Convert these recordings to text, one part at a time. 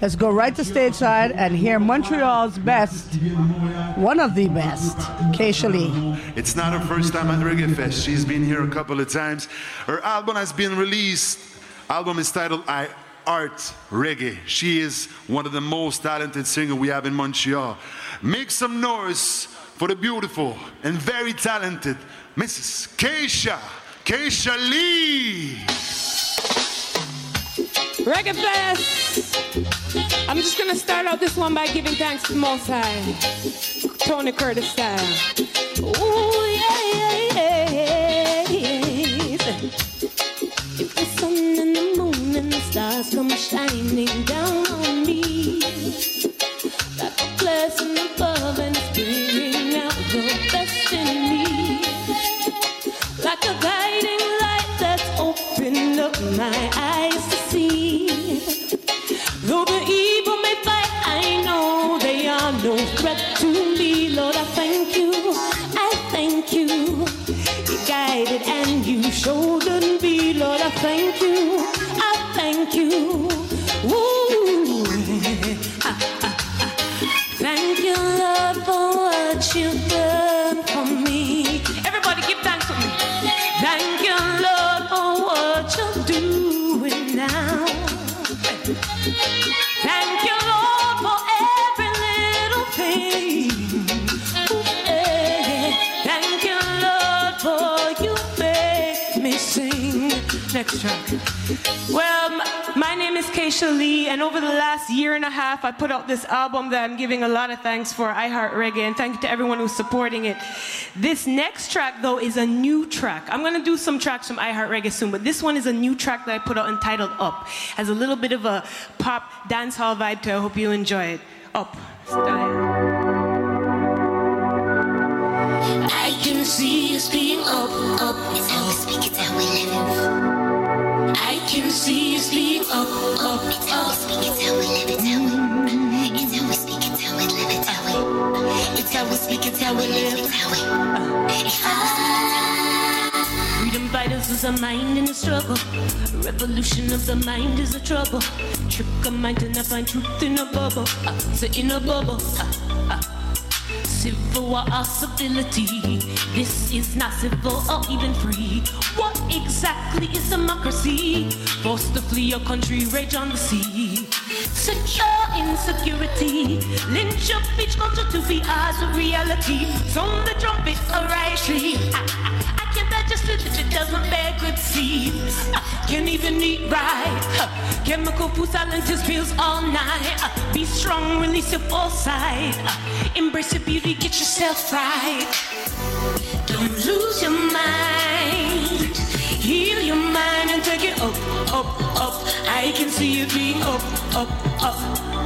Let's go right to stateside and hear Montreal's best, one of the best, Keisha Lee. It's not her first time at Reggae Fest. She's been here a couple of times. Her album has been released. Album is titled I Heart Reggae. She is one of the most talented singers we have in Montreal. Make some noise for the beautiful and very talented Mrs. Keisha, Keisha Lee. Reggae Fest! I'm just gonna start out this one by giving thanks to Most. Tony Curtis style. Ooh, Thank you, Lord, for what you've done for me. Everybody give thanks for me. Thank you, Lord, for what you're doing now. Thank you, Lord, for every little thing. Thank you, Lord, for you make me sing. Next track. Well, is Keisha Lee, and over the last year and a half, I put out this album that I'm giving a lot of thanks for, I Heart Reggae, and thank you to everyone who's supporting it. This next track, though, is a new track. I'm gonna do some tracks from I Heart Reggae soon, but this one is a new track that I put out entitled Up. Has a little bit of a pop dancehall vibe to it. I hope you enjoy it. Up style. I can see us being up, up, It's how we speak, it's how we live. I can see us being up, up, It's how we speak, it's how we live, it's how we. It's how we speak, it's how we live, it's how we. It's how we speak, it's how we live. It's how we. It's how we Freedom fighters is a mind in a struggle. Revolution of the mind is a trouble. Trick a mind and I find truth in a bubble. Uh, say in a bubble. Uh, uh. Civil war or civility. This is not civil or even free. What exactly is democracy? Forced to flee your country, rage on the sea. Secure insecurity. Lynch up each culture to be ours of reality. Sound the trumpet, arise, sleep. I, I, I can't digest it if it doesn't bear good seed. Can't even eat right. Uh, Chemical food silences pills all night. Uh, Be strong, release your foresight. Uh, Embrace your beauty, get yourself right. Don't lose your mind. Heal your mind and take it up, up, up. I can see it being up, up, up.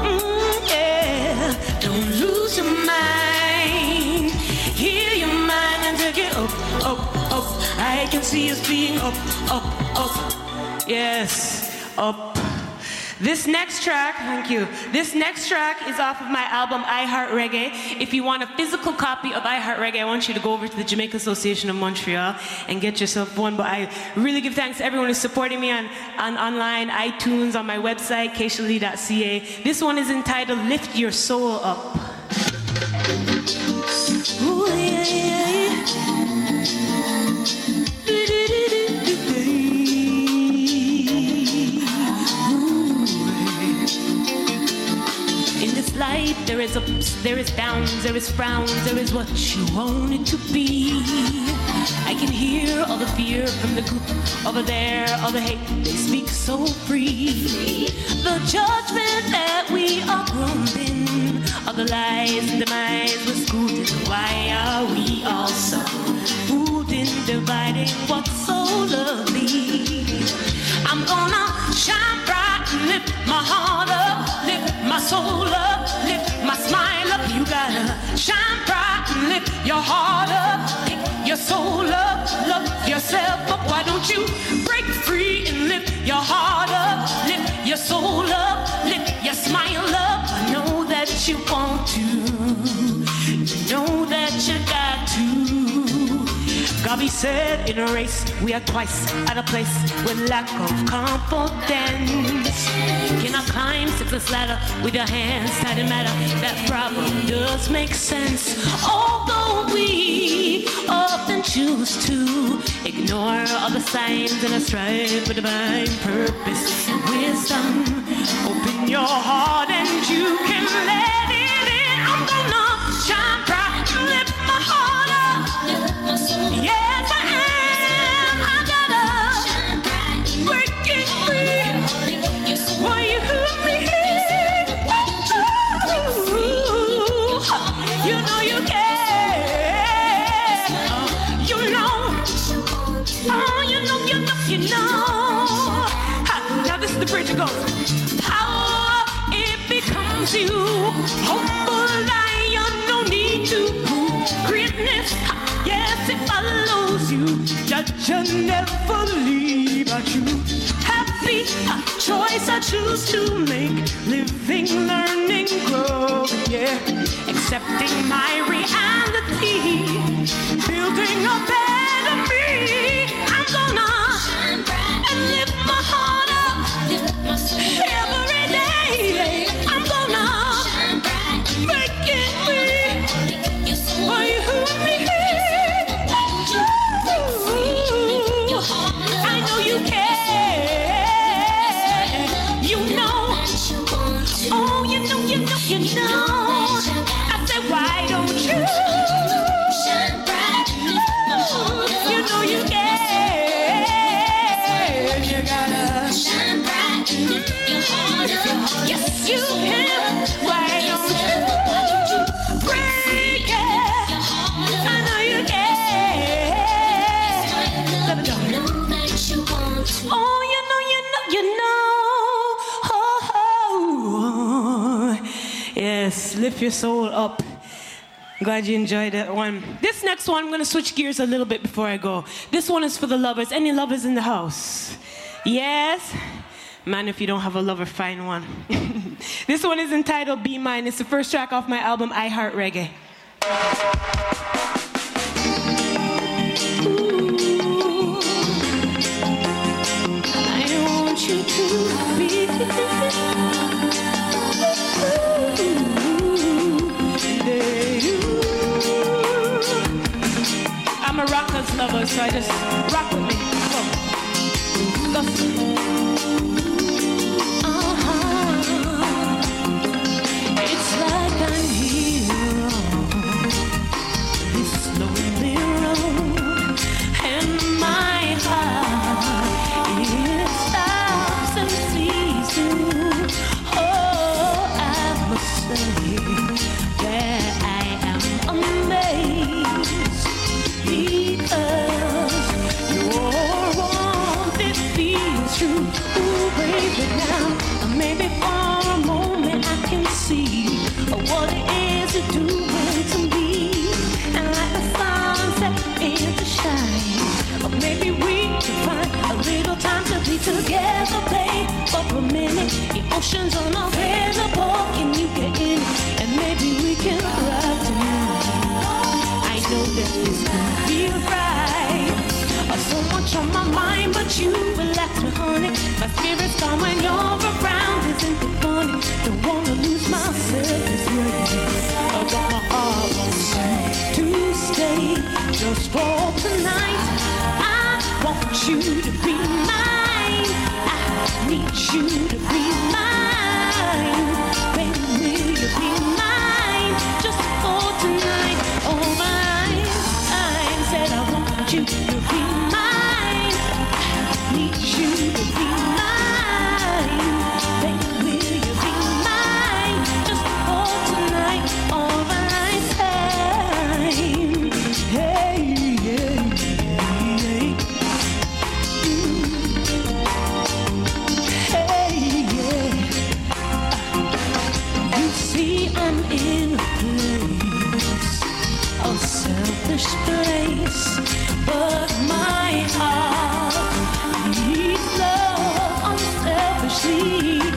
Mm, yeah. Don't lose your mind. Heal your mind and take it up, up, up. I can see us being up, up, up. Yes, up. This next track, thank you. This next track is off of my album I Heart Reggae. If you want a physical copy of I Heart Reggae, I want you to go over to the Jamaica Association of Montreal and get yourself one. But I really give thanks to everyone who's supporting me on, on online, iTunes, on my website, keishalee.ca. This one is entitled Lift Your Soul Up. Ooh, yeah, yeah. Is ups, there is downs, there is frowns, there is what you want it to be. I can hear all the fear from the group over there, all the hate, they speak so free. The judgment that we are groomed in, all the lies and demise we're schooled in. Why are we all so fooled in dividing what's so lovely? I'm gonna shine bright and lift my heart up, lift my soul up, your heart Bobby said in a race, we are twice at a place with lack of confidence. Can I climb this ladder with your hands tied in matter? That problem does make sense. Although we often choose to ignore all the signs and strive for divine purpose and wisdom. Open your heart and you can let it in. I'm gonna shine bright yeah. future never leave out you. Happy a choice I choose to make. Living, learning, growing, yeah. Accepting my reality, building a better. your soul up. Glad you enjoyed that one. This next one, I'm going to switch gears a little bit before I go. This one is for the lovers. Any lovers in the house? Yes? Man, if you don't have a lover, find one. this one is entitled Be Mine. It's the first track off my album, I Heart Reggae. so I just rock with me. Go. Go. 身走南 see.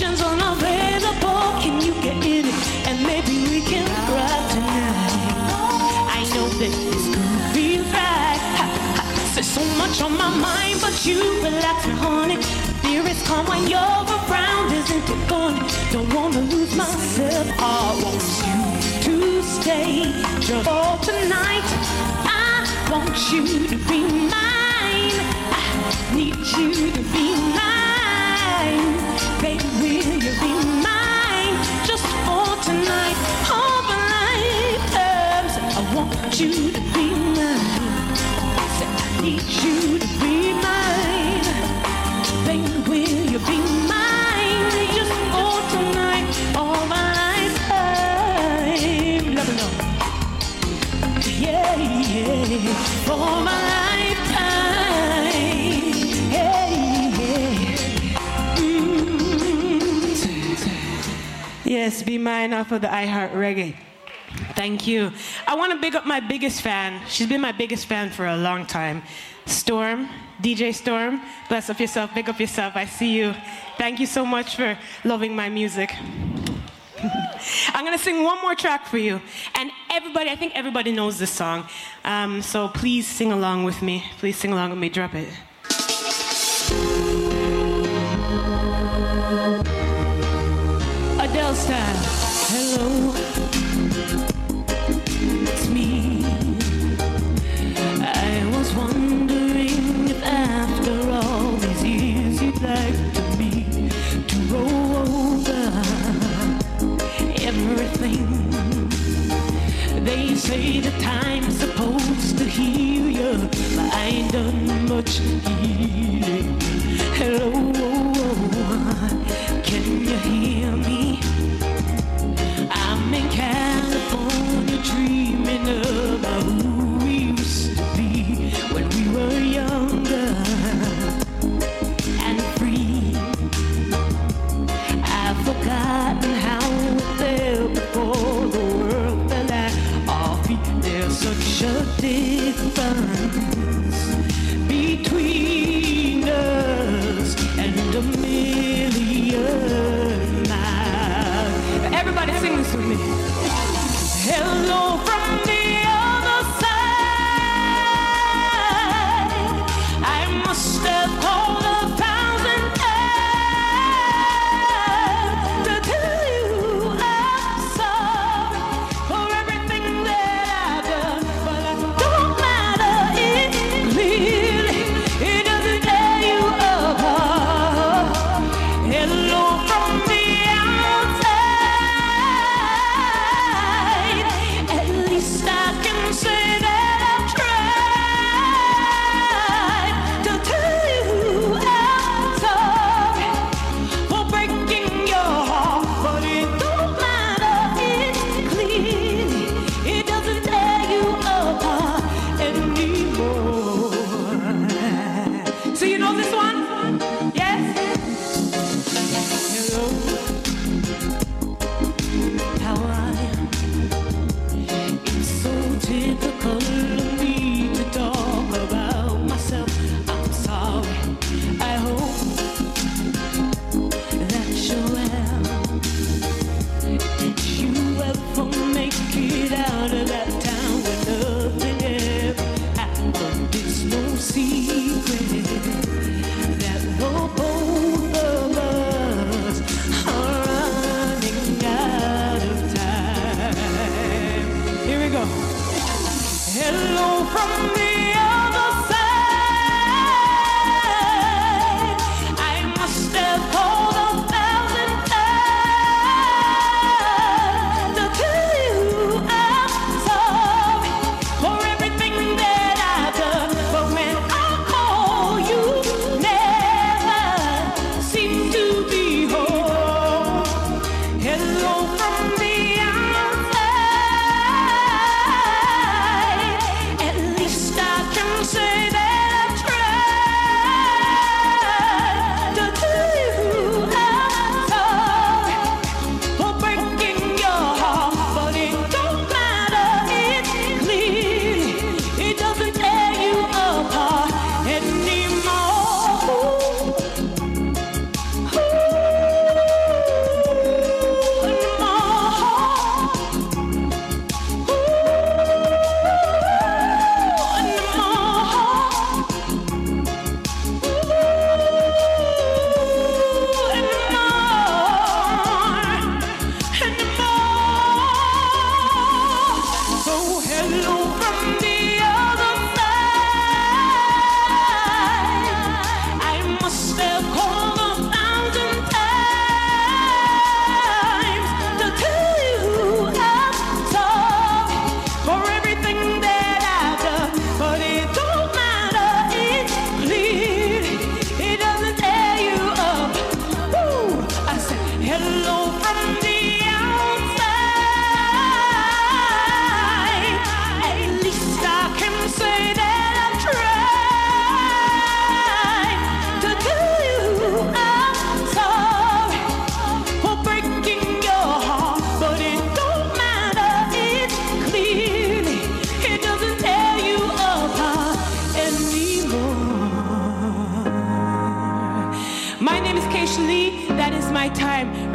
Emotions unavailable. Can you get in it? And maybe we can ride tonight. I know that this could be right. Ha, ha. There's so much on my mind, but you relax me, honey. Fear is calm when you're around, isn't it fun? Don't wanna lose myself. I want you to stay just for tonight. I want you to be mine. I need you to be mine. You to be mine. Say, I need you to be mine. Baby, will you be mine? Tonight, all my lifetime. Know. Yeah, yeah. For my lifetime. Yeah, yeah. Mm. Yes, be mine off of the iHeart Reggae. Thank you. I want to big up my biggest fan. She's been my biggest fan for a long time. Storm, DJ Storm, bless up yourself, big up yourself. I see you. Thank you so much for loving my music. I'm gonna sing one more track for you. And everybody, I think everybody knows this song. Um, so please sing along with me. Please sing along with me. Drop it. Adele style. Say the time's supposed to heal you, but I ain't done much healing. cielo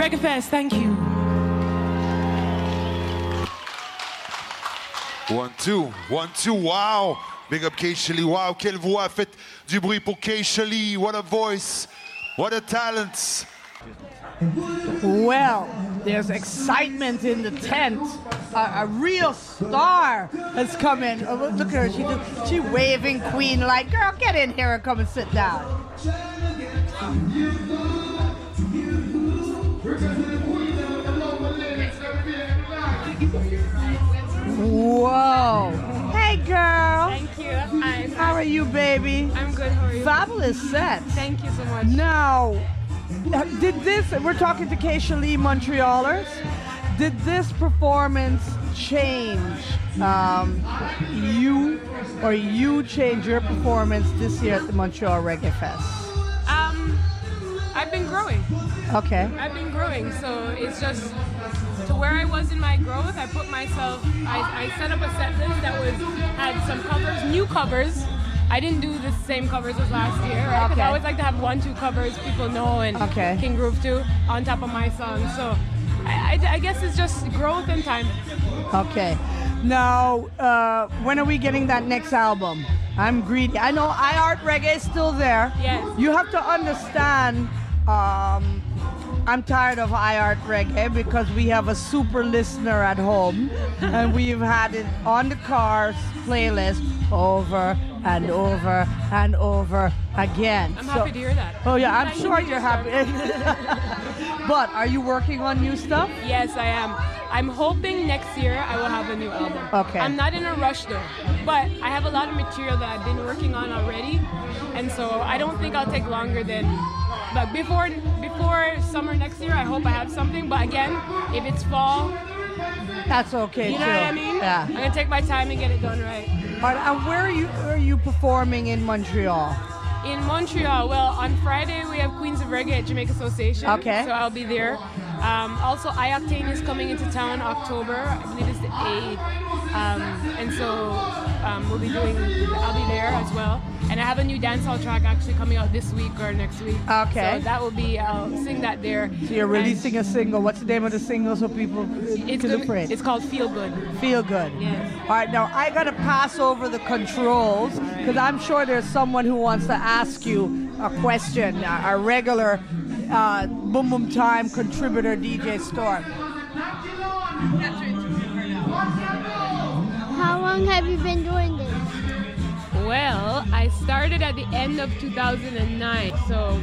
Reggae Fest. Thank you. One, two, one, two, wow. Big up Keisha Lee. Wow, quelle voix. Faites du bruit pour Keisha Lee. What a voice. What a talent. Well, there's excitement in the tent. A, a real star has come in. Oh, look at her. She do, she waving queen like, girl, get in here and come and sit down. Whoa. Hey, girl. Thank you. Hi. How are you, baby? I'm good. How are you? Fabulous set. Thank you so much. Now, uh, did this, we're talking to Keisha Lee Montrealers, did this performance change um, you or you change your performance this year at the Montreal Reggae Fest? I've been growing. Okay. I've been growing, so it's just to where I was in my growth. I put myself. I, I set up a set list that was had some covers, new covers. I didn't do the same covers as last year, right? 'Cause Okay. I always like to have one, two covers people know and Okay. can groove to on top of my song. So I, I, I guess it's just growth and time. Okay. Now, uh, when are we getting that next album? I'm greedy. I know I Heart Reggae is still there. Yes. You have to understand. Um, I'm tired of iHeart Reggae because we have a super listener at home and we've had it on the cars playlist over and over and over again. I'm So- happy to hear that. Oh yeah, I'm Thank sure you, you're happy. but are you working on new stuff? Yes, I am. I'm hoping next year I will have a new album. Okay. I'm not in a rush though, but I have a lot of material that I've been working on already, and so I don't think I'll take longer than. But before before summer next year, I hope I have something. But again, if it's fall, That's okay you too. know what I mean? Yeah. I'm gonna take my time and get it done right. All right, and where are you? Where are you performing in Montreal? In Montreal, well, on Friday we have Queens of Reggae at Jamaica Association. Okay. So I'll be there. Um, also, I-Octane is coming into town October. I believe it's the 8th. Um, and so um, we'll be doing, I'll be there as well. And I have a new dancehall track actually coming out this week or next week. Okay. So that will be, I'll sing that there. So you're releasing a single. What's the name of the single so people It's, can gonna- look for it? it's called Feel Good. Feel good. Yes. All right, now I gotta pass over the controls because I'm sure there's someone who wants to ask you a question. A, a regular uh, Bhum Bhum Tyme contributor, DJ Storm. How long have you been doing this? Well, I started at the end of 2009. So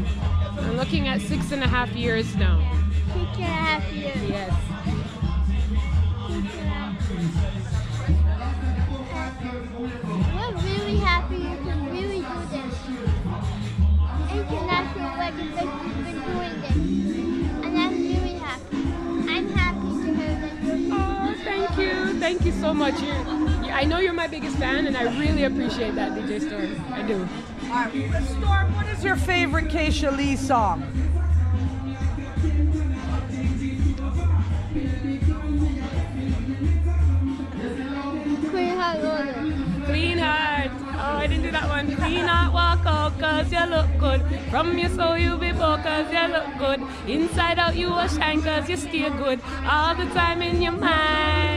I'm looking at six and a half years now. Six and a half years. Yes. Six and a half years. Thank you. So much. You're, you I know you're my biggest fan, and I really appreciate that, DJ Storm. I do. All right, Storm, what is your favorite Keisha Lee song? Queen Heart Order. Clean heart. Oh, I didn't do that one. Clean heart, walk out, cause you look good. From your soul, you be bold, cause you look good. Inside out, you will shine, cause you stay good. All the time in your mind.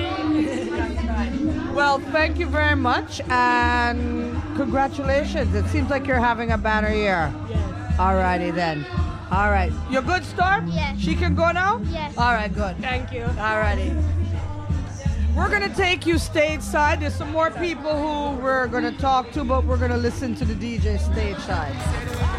Well, thank you very much and congratulations. It seems like you're having a banner year. Yes. All righty then. All right. You're good, Storm? Yes. She can go now? Yes. All right, good. Thank you. Alrighty. We're gonna take you stage side. There's some more people who we're gonna talk to, but we're gonna listen to the DJ stage side.